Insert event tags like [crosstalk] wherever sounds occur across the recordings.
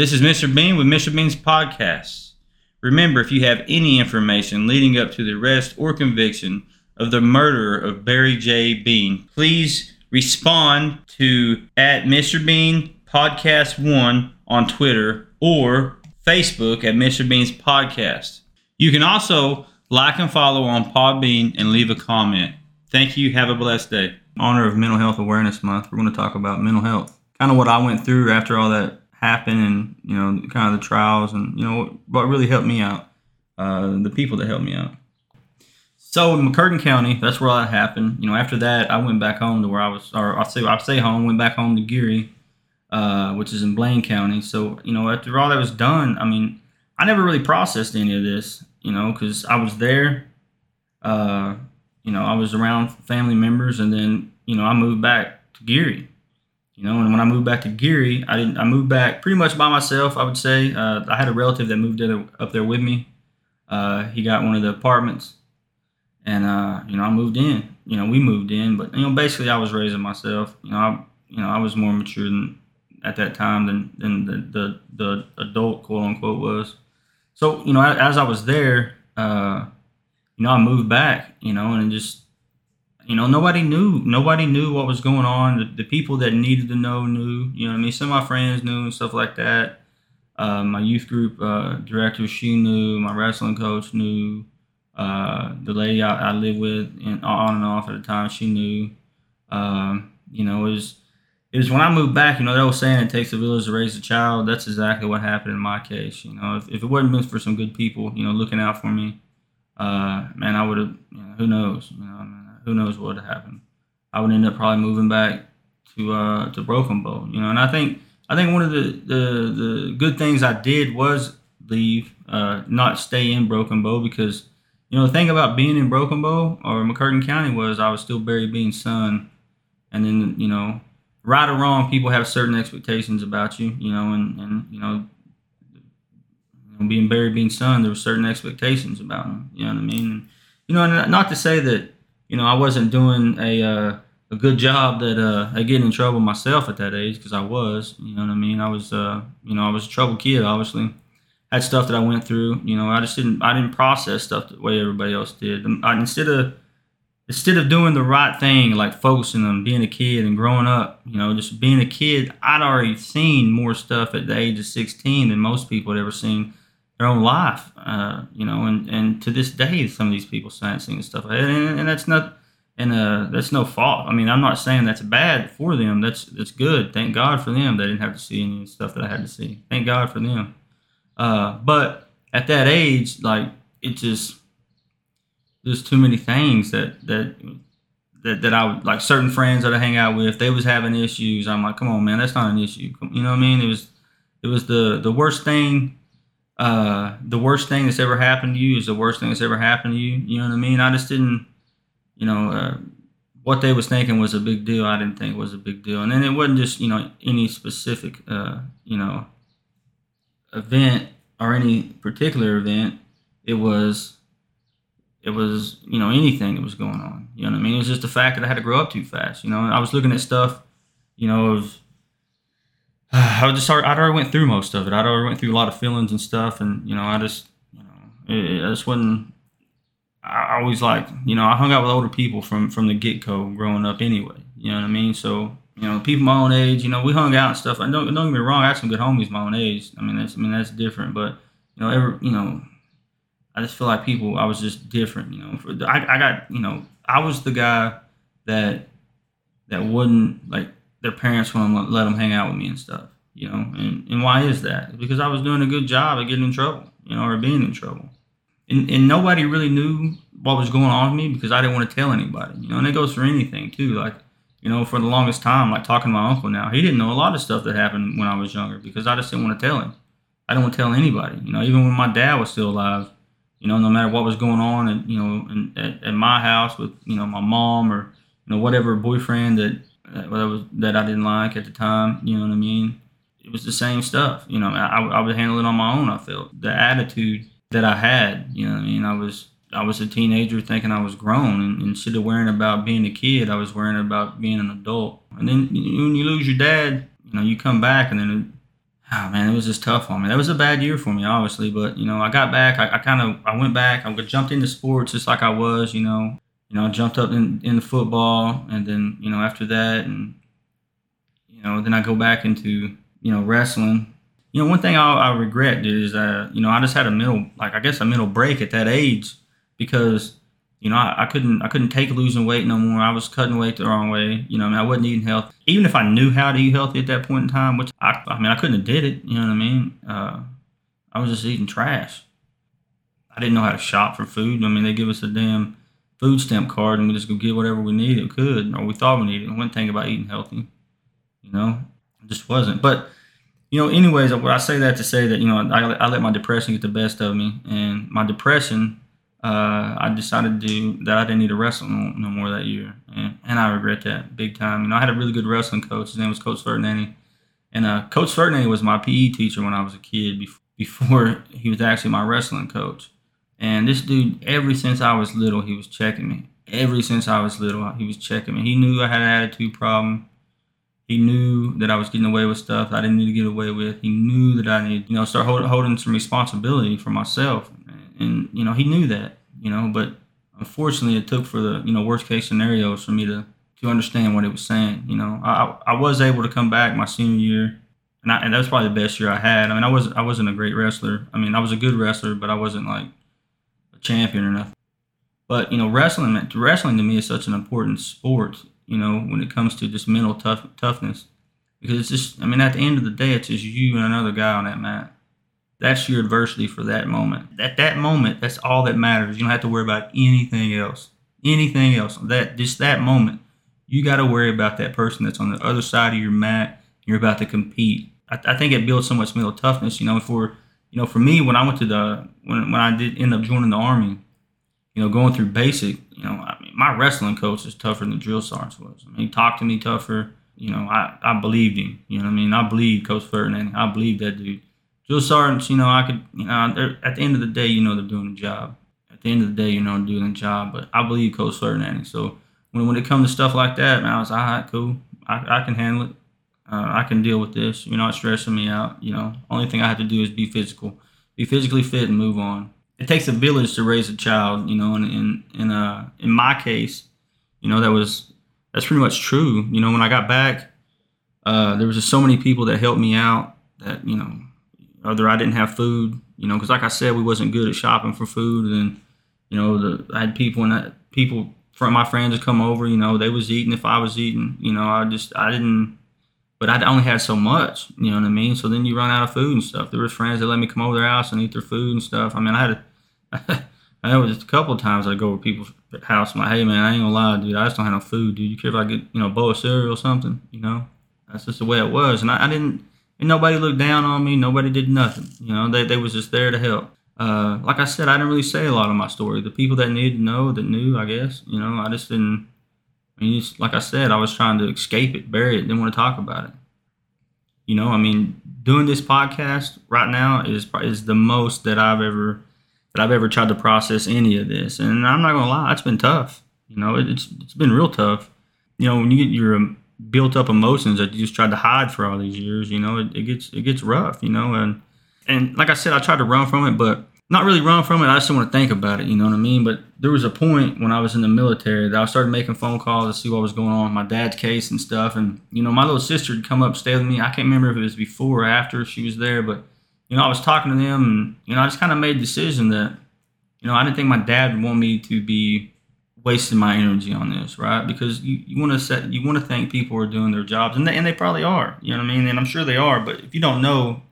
This is Mr. Bean with Mr. Bean's Podcast. Remember, if you have any information leading up to the arrest or conviction of the murderer of Barry J. Bean, please respond to at Mr. Bean Podcast 1 on Twitter or Facebook at Mr. Bean's Podcast. You can also like and follow on Podbean and leave a comment. Thank you. Have a blessed day. In honor of Mental Health Awareness Month, we're going to talk about mental health. Kind of what I went through after all that happened and, you know, kind of the trials and, you know, what really helped me out, uh, the people that helped me out. So in McCurtain County, that's where that happened. You know, after that, I went back home to where I was, or I say I say home, went back home to Geary, uh, which is in Blaine County. So you know, after all that was done, I mean, I never really processed any of this, you know, because I was there. Uh, you know, I was around family members, and then you know, I moved back to Geary. You know, and when I moved back to Geary, I didn't. I moved back pretty much by myself. I would say uh, I had a relative that moved up there with me. Uh, he got one of the apartments and uh, you know, I moved in. You know, we moved in, but you know, basically, I was raising myself. You know, I, you know, I was more mature than at that time than than the the, the adult quote unquote was. So you know, as I was there, uh, you know, I moved back. You know, and just you know, nobody knew. Nobody knew what was going on. The, the people that needed to know knew. You know, I mean, some of my friends knew and stuff like that. Uh, my youth group uh, director, she knew. My wrestling coach knew. Uh, the lady I, I lived with, and on and off at the time, she knew. Um, you know, it was it was when I moved back. You know, they were saying it takes a village to raise a child. That's exactly what happened in my case. You know, if, if it wasn't been for some good people, you know, looking out for me, uh, man, I would have. You know, who knows? You know, who knows what would have happened? I would end up probably moving back to uh, to Broken Bow. You know, and I think I think one of the the, the good things I did was leave, uh, not stay in Broken Bow because you know, the thing about being in Broken Bow or McCurtain County was I was still Barry Bean's son. And then, you know, right or wrong, people have certain expectations about you, you know, and, and you know, being Barry Bean's son, there were certain expectations about him. You know what I mean? And, you know, and not to say that, you know, I wasn't doing a, uh, a good job that uh, at getting in trouble myself at that age because I was, you know what I mean. I was, uh, you know, I was a trouble kid, obviously had stuff that I went through. You know, I just didn't I didn't process stuff the way everybody else did. I, instead of instead of doing the right thing, like focusing on being a kid and growing up, you know, just being a kid, I'd already seen more stuff at the age of 16 than most people had ever seen their own life. Uh, you know, and, and to this day, some of these people haven't seen stuff, and, and that's not. And uh, that's no fault. I mean, I'm not saying that's bad for them. That's that's good. Thank God for them. They didn't have to see any stuff that I had to see. Thank God for them. Uh, but at that age, like it just there's too many things that that that that I like certain friends that I hang out with. They was having issues. I'm like, come on, man, that's not an issue. You know what I mean? It was it was the the worst thing. Uh, the worst thing that's ever happened to you is the worst thing that's ever happened to you. You know what I mean? I just didn't, you know, uh, what they was thinking was a big deal. I didn't think was a big deal. And then it wasn't just you know any specific, uh, you know, event or any particular event. It was it was you know anything that was going on. You know what I mean? It was just the fact that I had to grow up too fast. You know, I was looking at stuff. You know, of [sighs] I just I'd already went through most of it. I'd already went through a lot of feelings and stuff, and you know, I just you know, it, I just wasn't. I always like you know I hung out with older people from from the get go growing up anyway. You know what I mean? So you know, people my own age, you know, we hung out and stuff. And don't, don't get me wrong, I had some good homies my own age. I mean, that's I mean that's different. But you know, every you know, I just feel like people. I was just different. You know, I, I got you know, I was the guy that that wouldn't like their parents wouldn't let them hang out with me and stuff. You know, and and why is that? Because I was doing a good job of getting in trouble. You know, or being in trouble. And, and nobody really knew what was going on with me because I didn't want to tell anybody. You know, and it goes for anything too. Like you know, for the longest time, like talking to my uncle now, he didn't know a lot of stuff that happened when I was younger because I just didn't want to tell him. I didn't want to tell anybody. You know, even when my dad was still alive, you know, no matter what was going on, and you know, in, at, at my house with you know my mom or you know whatever boyfriend that Uh, that was that I didn't like at the time. You know what I mean? It was the same stuff. You know, I, I would handle it on my own. I felt the attitude that I had. You know what I mean? I was I was a teenager thinking I was grown, and instead of worrying about being a kid, I was worrying about being an adult. And then when you lose your dad, you know, you come back, and then oh man, it was just tough on me. That was a bad year for me, obviously. But you know, I got back. I, I kind of I went back. I jumped into sports just like I was. You know, you know, I jumped up in in the football, and then you know after that, and you know, then I go back into you know wrestling. You know, one thing I, I regret is that you know I just had a mental like I guess a mental break at that age because you know, I, I, couldn't I couldn't take losing weight no more. I was cutting weight the wrong way. You know, I mean, I wasn't eating healthy. Even if I knew how to eat healthy at that point in time, which I, I mean, I couldn't have did it. You know what I mean? Uh, I was just eating trash. I didn't know how to shop for food. I mean, they give us a damn food stamp card and we just go get whatever we needed, could, or we thought we needed. I wouldn't think about eating healthy. You know, it just wasn't. But you know, anyways, I say that to say that you know I, I let my depression get the best of me, and my depression uh, I decided to that I didn't need to wrestle no, no, more that year, and, and I regret that big time. You know, I had a really good wrestling coach. His name was Coach Ferdinandi, and uh, Coach Ferdinandi was my PE teacher when I was a kid. Before, before [laughs] he was actually my wrestling coach, and this dude, ever since I was little, he was checking me. Ever since I was little, he was checking me. He knew I had an attitude problem. He knew that I was getting away with stuff I didn't need to get away with. He knew that I needed, you know, start hold, holding some responsibility for myself and you know he knew that you know but unfortunately it took for the you know worst case scenarios for me to to understand what it was saying you know i i was able to come back my senior year and, I, and that was probably the best year i had i mean i was i wasn't a great wrestler i mean i was a good wrestler but i wasn't like champion or nothing but you know wrestling wrestling to me is such an important sport you know when it comes to just mental tough, toughness because it's just i mean at the end of the day it's just you and another guy on that mat that's your adversity for that moment. At that moment, that's all that matters. You don't have to worry about anything else. Anything else. That just that moment, you got to worry about that person that's on the other side of your mat. You're about to compete. I, I think it builds so much mental toughness. You know, for you know, for me, when I went to the when when I did end up joining the army, you know, going through basic, you know, I mean, my wrestling coach is tougher than the drill sergeant was. I mean, he talked to me tougher. You know, I, I believed him. You know what I mean? I believe Coach Ferdinand. I believe that dude drill sergeants, you know, I could, you know, at the end of the day, you know, they're doing the job. At the end of the day, you know, they're doing the job. But I believe Coach Ferdinand. So when, when it comes to stuff like that, man, I was all right, cool. I, I can handle it. Uh, I can deal with this. You're not stressing me out. You know, only thing I have to do is be physical, be physically fit, and move on. It takes a village to raise a child. You know, and in in uh in my case, you know, that was that's pretty much true. You know, when I got back, uh, there was just so many people that helped me out. That you know, either I didn't have food, you know, because like I said, we wasn't good at shopping for food, and you know, the I had people and people from my friends to come over, you know, they was eating if I was eating, you know, I just I didn't, but I only had so much, you know what I mean. So then you run out of food and stuff. There was friends that let me come over their house and eat their food and stuff. I mean, I had. A, [laughs] I know just a couple of times I'd go to people's house. I'm like, hey man, I ain't gonna lie, dude. I just don't have no food, dude. You care if I get you know a bowl of cereal or something? You know, that's just the way it was. And I, I didn't and nobody looked down on me. Nobody did nothing. You know, they, they was just there to help. Uh, like I said, I didn't really say a lot of my story. The people that needed to know, that knew, I guess. You know, I just didn't. I mean, like I said, I was trying to escape it, bury it, didn't want to talk about it. You know, I mean, doing this podcast right now is is the most that I've ever that I've ever tried to process any of this, and I'm not gonna lie, it's been tough. You know, it's it's been real tough. You know, when you get your um, built up emotions that you just tried to hide for all these years. You know, it, it gets it gets rough. You know, and and like I said, I tried to run from it, but not really run from it. I just didn't want to think about it. You know what I mean? But there was a point when I was in the military that I started making phone calls to see what was going on with my dad's case and stuff. And you know, my little sister would come up, stay with me. I can't remember if it was before or after she was there, but you know, I was talking to them, and you know, I just kind of made a decision that you know I didn't think my dad would want me to be wasting my energy on this, right? Because you, you want to set you want to think people are doing their jobs, and they, and they probably are. You know what I mean? And I'm sure they are. But if you don't know,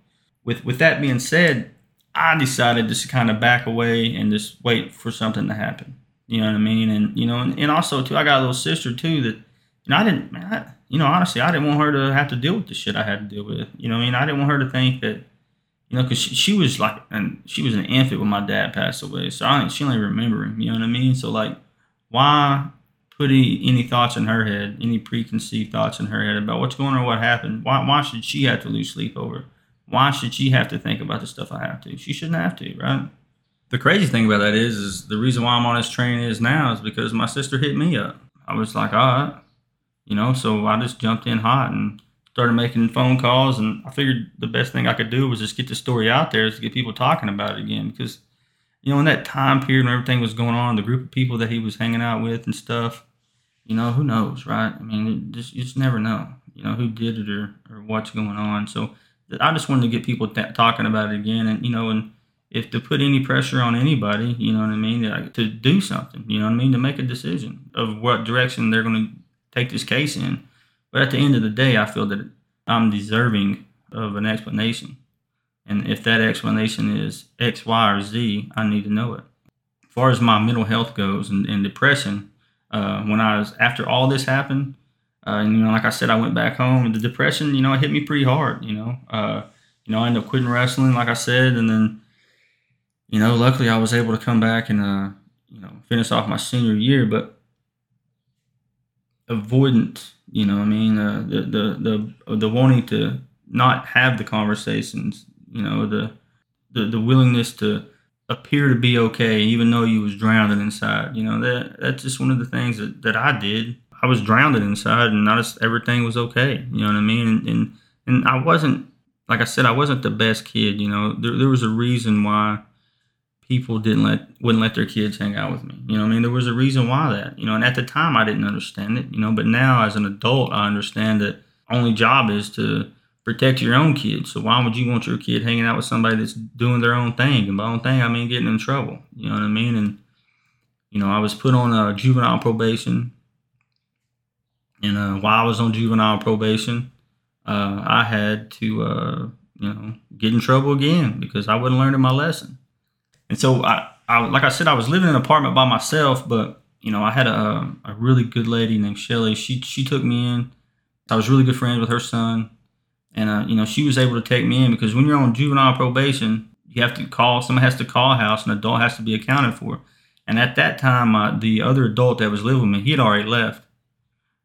with with that being said, I decided just to kind of back away and just wait for something to happen. You know what I mean? And you know, and, and also too, I got a little sister too that, you know, I didn't, man, I, you know, honestly, I didn't want her to have to deal with the shit I had to deal with. You know, I mean, I didn't want her to think that you know, because she, she, was like, and she was an infant when my dad passed away, so I she only remember him. You know what I mean? So like, why put any, any thoughts in her head, any preconceived thoughts in her head about what's going on, what happened? Why, why should she have to lose sleep over? Why should she have to think about the stuff I have to? She shouldn't have to, right? The crazy thing about that is, is the reason why I'm on this train is now is because my sister hit me up. I was like, all right, you know, so I just jumped in hot and started making phone calls, and I figured the best thing I could do was just get the story out there, to get people talking about it again. Because, you know, in that time period when everything was going on, the group of people that he was hanging out with and stuff, you know, who knows, right? I mean, just you just never know, you know, who did it or or what's going on. So I just wanted to get people talking about it again, and you know, and if to put any pressure on anybody, you know what I mean, to, to do something, you know what I mean, to make a decision of what direction they're going to take this case in. But at the end of the day, I feel that I'm deserving of an explanation. And if that explanation is X, Y, or Z, I need to know it. As far as my mental health goes and, and depression, uh, when I was after all this happened, uh, and you know, like I said, I went back home, and the depression, you know, it hit me pretty hard. You know, uh, you know, I ended up quitting wrestling, like I said, and then, you know, luckily I was able to come back and, uh, you know, finish off my senior year. But avoidance, you know, I mean, uh, the the the the wanting to not have the conversations, you know, the the the willingness to appear to be okay, even though you was drowning inside. You know, that that's just one of the things that, that I did I was drowning inside, and not just everything was okay. You know what I mean? And, and and I wasn't like I said, I wasn't the best kid. You know, there there was a reason why people didn't let wouldn't let their kids hang out with me. You know, what I mean, there was a reason why that. You know, and at the time I didn't understand it. You know, but now as an adult, I understand that only job is to protect your own kids. So why would you want your kid hanging out with somebody that's doing their own thing? And by own thing, I mean getting in trouble. You know what I mean? And you know, I was put on a juvenile probation and uh, while I was on juvenile probation, uh, I had to, uh, you know, get in trouble again because I wasn't learning my lesson. And so, I, I, like I said, I was living in an apartment by myself, but you know, I had a, a really good lady named Shelly. She she took me in. I was really good friends with her son, and uh, you know, she was able to take me in because when you're on juvenile probation, you have to call. Someone has to call a house. An adult has to be accounted for. And at that time, uh, the other adult that was living with me, he had already left.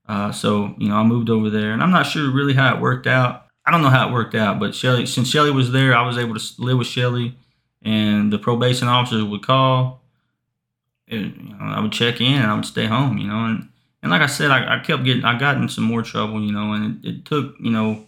Uh, so you know, I moved over there, and I'm not sure really how it worked out. I don't know how it worked out, but Shelly, since Shelly was there, I was able to live with Shelly, and the probation officers would call. And, you know, I would check in, and I would stay home. You know, and and like I said, I, I kept getting, I got in some more trouble. You know, and it, it took you know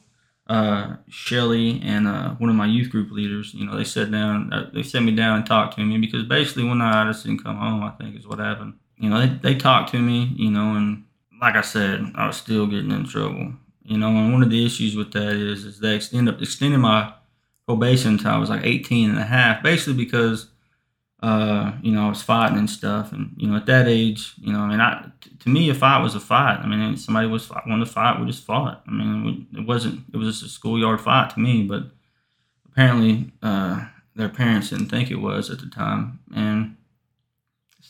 uh, Shelly and uh, one of my youth group leaders, you know, they sat down, uh, they sat me down and talked to me because basically one night I just didn't come home, I think is what happened. You know, they, they talked to me, you know, and like I said, I was still getting in trouble. You know, and one of the issues with that is is they extend up extended my probation until I was like 18 and a half, basically because uh, you know, I was fighting and stuff. And, you know, at that age, you know, I mean, I, to me, a fight was a fight. I mean, somebody was wanted to fight, we just fought. I mean, it wasn't, it was just a schoolyard fight to me, but apparently uh, their parents didn't think it was at the time. And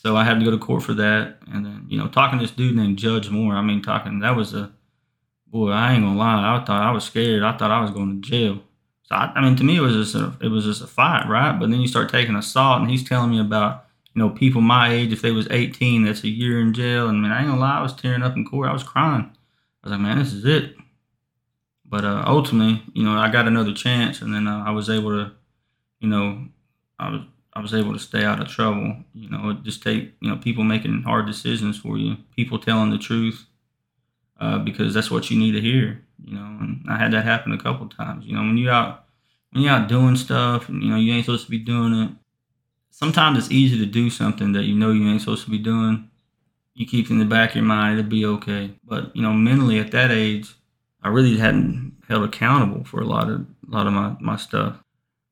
so I had to go to court for that. And then, you know, talking to this dude named Judge Moore, I mean, talking, that was a, boy, I ain't gonna lie. I thought I was scared. I thought I was going to jail. So, I, I mean, to me, it was just a, it was just a fight, right? But then you start taking assault, and he's telling me about, you know, people my age, if they was 18, that's a year in jail. And, man, I ain't gonna lie, I was tearing up in court. I was crying. I was like, man, this is it. But uh, ultimately, you know, I got another chance, and then uh, I was able to, you know, I was I was able to stay out of trouble. You know, just take you know people making hard decisions for you, people telling the truth, uh, because that's what you need to hear. You know, and I had that happen a couple times. You know, when you out when you're out doing stuff, and you know you ain't supposed to be doing it. Sometimes it's easy to do something that you know you ain't supposed to be doing. You keep in the back of your mind it'll be okay, but you know mentally at that age, I really hadn't held accountable for a lot of a lot of my my stuff.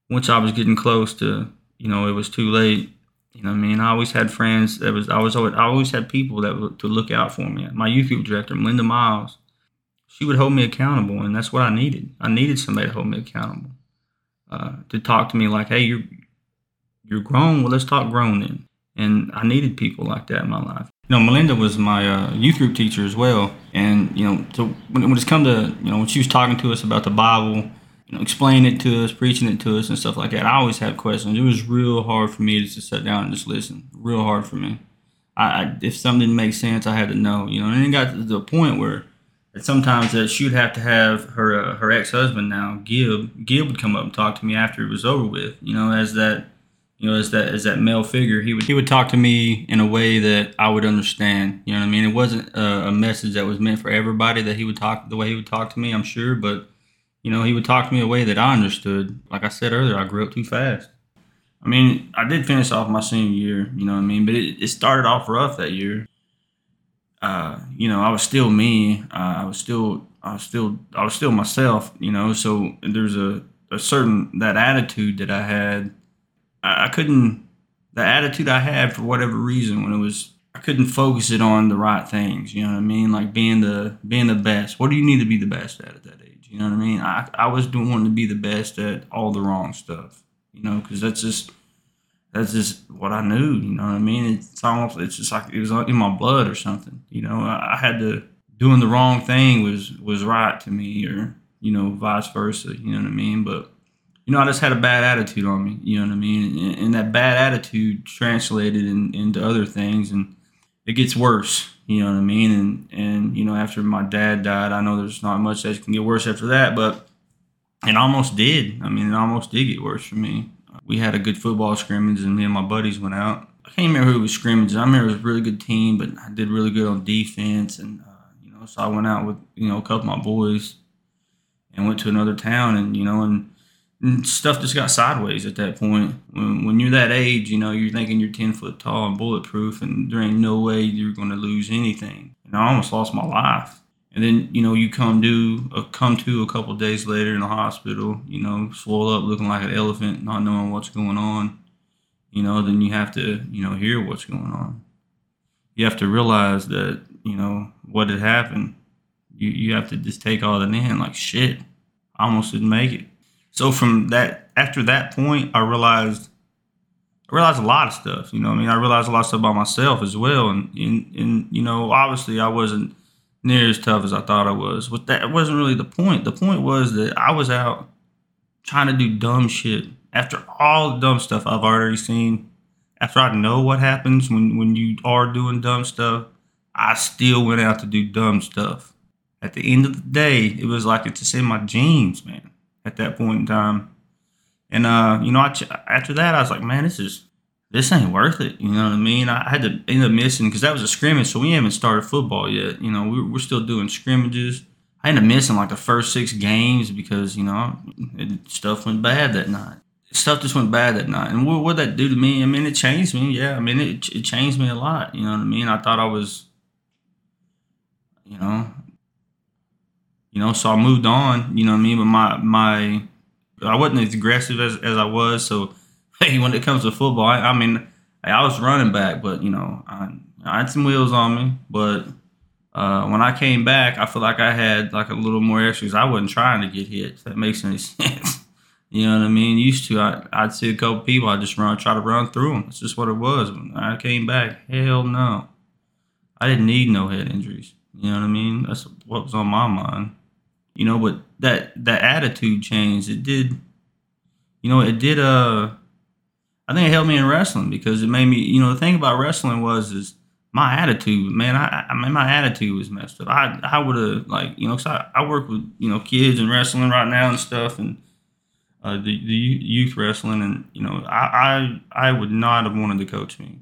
Once I was getting close to you know, it was too late. You know, I mean, I always had friends that was I was always, I always had people that would to look out for me. My youth group director, Melinda Miles, she would hold me accountable, and that's what I needed. I needed somebody to hold me accountable, uh, to talk to me like, "Hey, you're you're grown. Well, let's talk grown then." And I needed people like that in my life. You know, Melinda was my uh, youth group teacher as well, and you know, so when, when it's come to you know when she was talking to us about the Bible know, it to us, preaching it to us, and stuff like that. I always had questions. It was real hard for me to just sit down and just listen. Real hard for me. I, I if something didn't make sense, I had to know. You know, and it got to the point where sometimes that she'd have to have her uh, her ex husband now, Gib. Gib would come up and talk to me after it was over with. You know, as that you know, as that as that male figure, he would he would talk to me in a way that I would understand. You know what I mean? It wasn't a, a message that was meant for everybody that he would talk the way he would talk to me. I'm sure, but you know, he would talk to me a way that I understood. Like I said earlier, I grew up too fast. I mean, I did finish off my senior year, you know what I mean? But it, it started off rough that year. Uh, you know, I was still me. Uh, I was still, I was still, I was still myself. You know, so there's a, a certain that attitude that I had. I, I couldn't, the attitude I had for whatever reason when it was, couldn't focus it on the right things. You know what I mean? Like being the, being the best. What do you need to be the best at at that age? You know what I mean? I, I was doing wanting to be the best at all the wrong stuff you know, because that's just that's just what I knew. You know what I mean? It's almost it's just like it was in my blood or something. You know, I, I had to doing the wrong thing was was right to me, or you know, vice versa. You know what I mean? But you know, I just had a bad attitude on me. You know what I mean? And, and that bad attitude translated in, into other things, and it gets worse. You know what I mean? And and you know, after my dad died, I know there's not much that can get worse after that, but it almost did. I mean, it almost did get worse for me. We had a good football scrimmage, and me and my buddies went out. I can't remember who was scrimmaging. I remember it was a really good team, but I did really good on defense, and uh, you know, so I went out with you know a couple of my boys, and went to another town, and you know, and, and stuff just got sideways at that point. When, when you're that age, you know, you're thinking you're ten foot tall and bulletproof, and there ain't no way you're going to lose anything. And I almost lost my life and then you know you come do uh, come to a couple days later in the hospital you know swole up looking like an elephant not knowing what's going on you know then you have to you know hear what's going on you have to realize that you know what had happened you, you have to just take all that in like shit i almost didn't make it so from that after that point i realized I realized a lot of stuff, you know. I mean, I realized a lot of stuff about myself as well, and, and and you know, obviously, I wasn't near as tough as I thought I was. But that wasn't really the point. The point was that I was out trying to do dumb shit. After all the dumb stuff I've already seen, after I know what happens when, when you are doing dumb stuff, I still went out to do dumb stuff. At the end of the day, it was like it's in my genes, man, at that point in time. And, uh, you know, I, after that, I was like, man, this is this ain't worth it. You know what I mean? I had to end up missing because that was a scrimmage, so we haven't started football yet. You know, we're, we're still doing scrimmages. I ended up missing like the first six games because you know it, stuff went bad that night. Stuff just went bad that night, and what would that do to me? I mean, it changed me. Yeah, I mean, it it changed me a lot. You know what I mean? I thought I was, you know, you know, so I moved on. You know what I mean? But my my, I wasn't as aggressive as as I was, so [laughs] hey, when it comes to football, I, I mean, I was running back, but you know, I, I had some wheels on me. But uh, when I came back, I feel like I had like a little more extras. I wasn't trying to get hit. That makes any [laughs] sense. you know what I mean? Used to, I, I'd see a couple people, I just run, try to run through them. That's just what it was. When I came back, hell no, I didn't need no head injuries. You know what I mean? That's what was on my mind. You know, but that that attitude changed. It did. You know, it did. Uh I think it helped me in wrestling because it made me, you know, the thing about wrestling was is my attitude, man. I, I mean, my attitude was messed up. I, I would have like, you know, cause I, I work with you know kids and wrestling right now and stuff, and uh, the the youth wrestling, and you know, I, I I would not have wanted to coach me,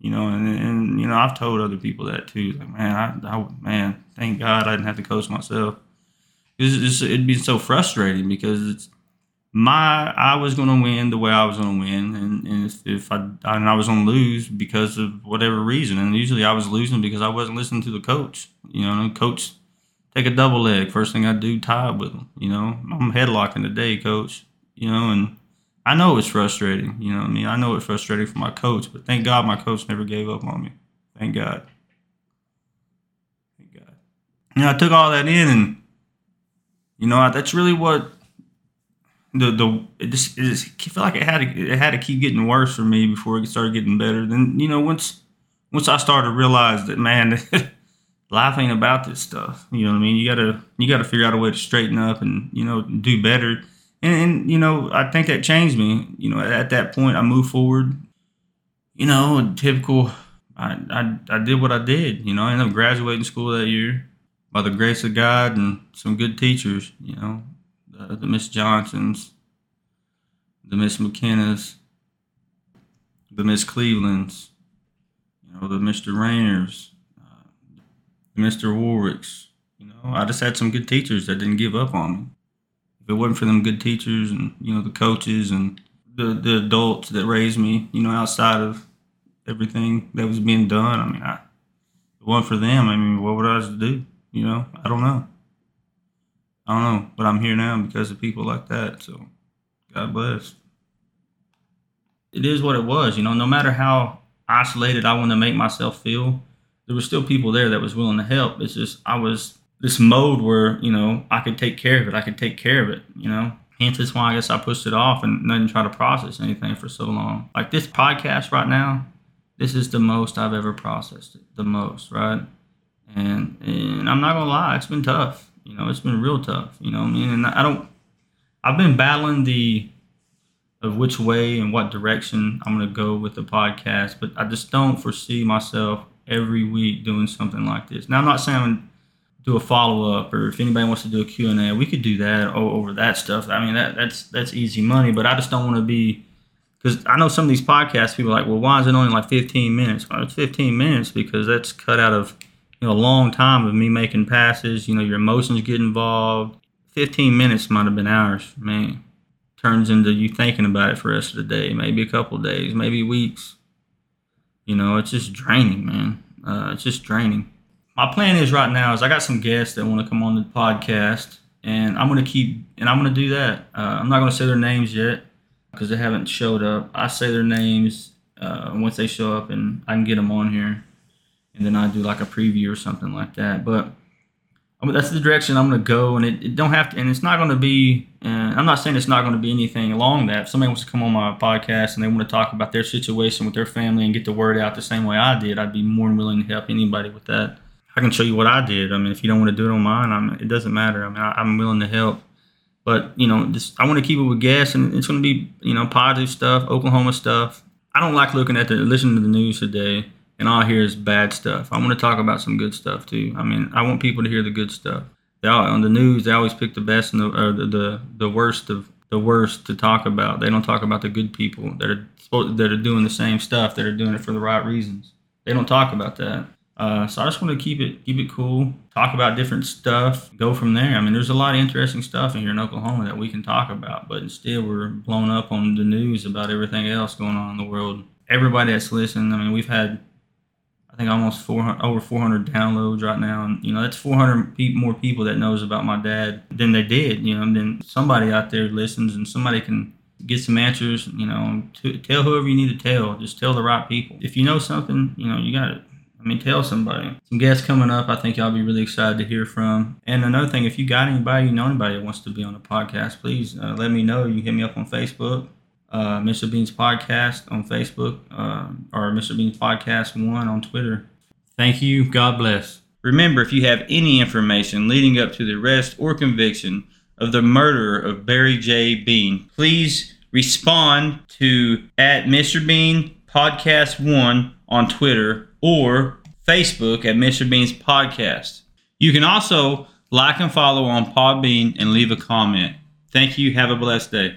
you know, and and you know, I've told other people that too. Like, man, I, I man, thank God I didn't have to coach myself. It's, it'd be so frustrating because it's my I was going to win the way I was going to win, and, and if, if I and I was going to lose because of whatever reason, and usually I was losing because I wasn't listening to the coach. You know, coach take a double leg. First thing I do, tie with him. You know, I'm headlocking today, coach. You know, and I know it's frustrating. You know, I mean, I know it's frustrating for my coach, but thank God my coach never gave up on me. Thank God. Thank God. You know, I took all that in, and you know, that's really what the the it just, I feel like it had to it had to keep getting worse for me before it started getting better. Then you know once once I started to realize that man, [laughs] life ain't about this stuff. You know what I mean? You gotta you gotta figure out a way to straighten up and you know do better. And, and you know I think that changed me. You know at, at that point I moved forward. You know typical. I, I I did what I did. You know I ended up graduating school that year by the grace of God and some good teachers. You know the, the Miss Johnsons, the Miss McKenna's, the Miss Clevelands, you know, the Mr. Rainers, uh, the Mr. Warwicks. You know, I just had some good teachers that didn't give up on me. If it wasn't for them good teachers and you know the coaches and the the adults that raised me, you know, outside of everything that was being done, I mean, I it wasn't for them. I mean, what would I do? You know, I don't know. I don't know, but I'm here now because of people like that. So, God bless. It is what it was, you know. No matter how isolated I wanted to make myself feel, there were still people there that was willing to help. It's just I was this mode where you know I could take care of it. I could take care of it. You know, hence that's why I guess I pushed it off and didn't try to process anything for so long. Like this podcast right now, this is the most I've ever processed it. The most, right? And and I'm not gonna lie, it's been tough. You know, it's been real tough. You know what I mean? And I don't. I've been battling the of which way and what direction I'm to go with the podcast, but I just don't foresee myself every week doing something like this. Now, I'm not saying I'm do a follow up or if anybody wants to do a Q&A, we could do that over that stuff. I mean, that that's that's easy money, but I just don't want to be because I know some of these podcasts people are like, well, why is it only like 15 minutes? Well, it's 15 minutes because that's cut out of you know a long time of me making passes. You know, your emotions get involved. 15 minutes might have been hours, man. Turns into you thinking about it for the rest of the day, maybe a couple days, maybe weeks. You know, it's just draining, man. Uh, it's just draining. My plan is right now is I got some guests that want to come on the podcast, and I'm gonna keep and I'm gonna do that. Uh, I'm not gonna say their names yet because they haven't showed up. I say their names uh, once they show up, and I can get them on here and then I do like a preview or something like that. But I mean, that's the direction I'm going to go, and it, it, don't have to. And it's not going to be. Uh, I'm not saying it's not going to be anything along that. If somebody wants to come on my podcast and they want to talk about their situation with their family and get the word out the same way I did, I'd be more than willing to help anybody with that. I can show you what I did. I mean, if you don't want to do it on mine, I'm, it doesn't matter. I mean, I, I'm willing to help. But you know, just I want to keep it with guests, and it's going to be you know positive stuff, Oklahoma stuff. I don't like looking at the listening to the news today and all I hear is bad stuff. I want to talk about some good stuff too. I mean, I want people to hear the good stuff. They all, on the news, they always pick the best and the, or the, the the worst of the worst to talk about. They don't talk about the good people that are that are doing the same stuff, that are doing it for the right reasons. They don't talk about that. Uh, so I just want to keep it keep it cool, talk about different stuff, go from there. I mean, there's a lot of interesting stuff in here in Oklahoma that we can talk about, but instead we're blown up on the news about everything else going on in the world. Everybody that's listening, I mean, we've had I think almost 400, over 400 downloads right now, and you know that's 400 pe- more people that knows about my dad than they did. You know, and then somebody out there listens, and somebody can get some answers. You know, tell whoever you need to tell. Just tell the right people. If you know something, you know you got it. I mean, tell somebody. Some guests coming up. I think y'all be really excited to hear from. And another thing, if you got anybody, you know anybody that wants to be on the podcast, please uh, let me know. You hit me up on Facebook uh, Mr. Beans Podcast on Facebook uh, or Mr. Beans Podcast 1 on Twitter. Thank you. God bless. Remember, if you have any information leading up to the arrest or conviction of the murderer of Barry J. Bean, please respond to at Mr. Bean Podcast 1 on Twitter or Facebook at Mr. Bean's Podcast. You can also like and follow on Podbean and leave a comment. Thank you. Have a blessed day.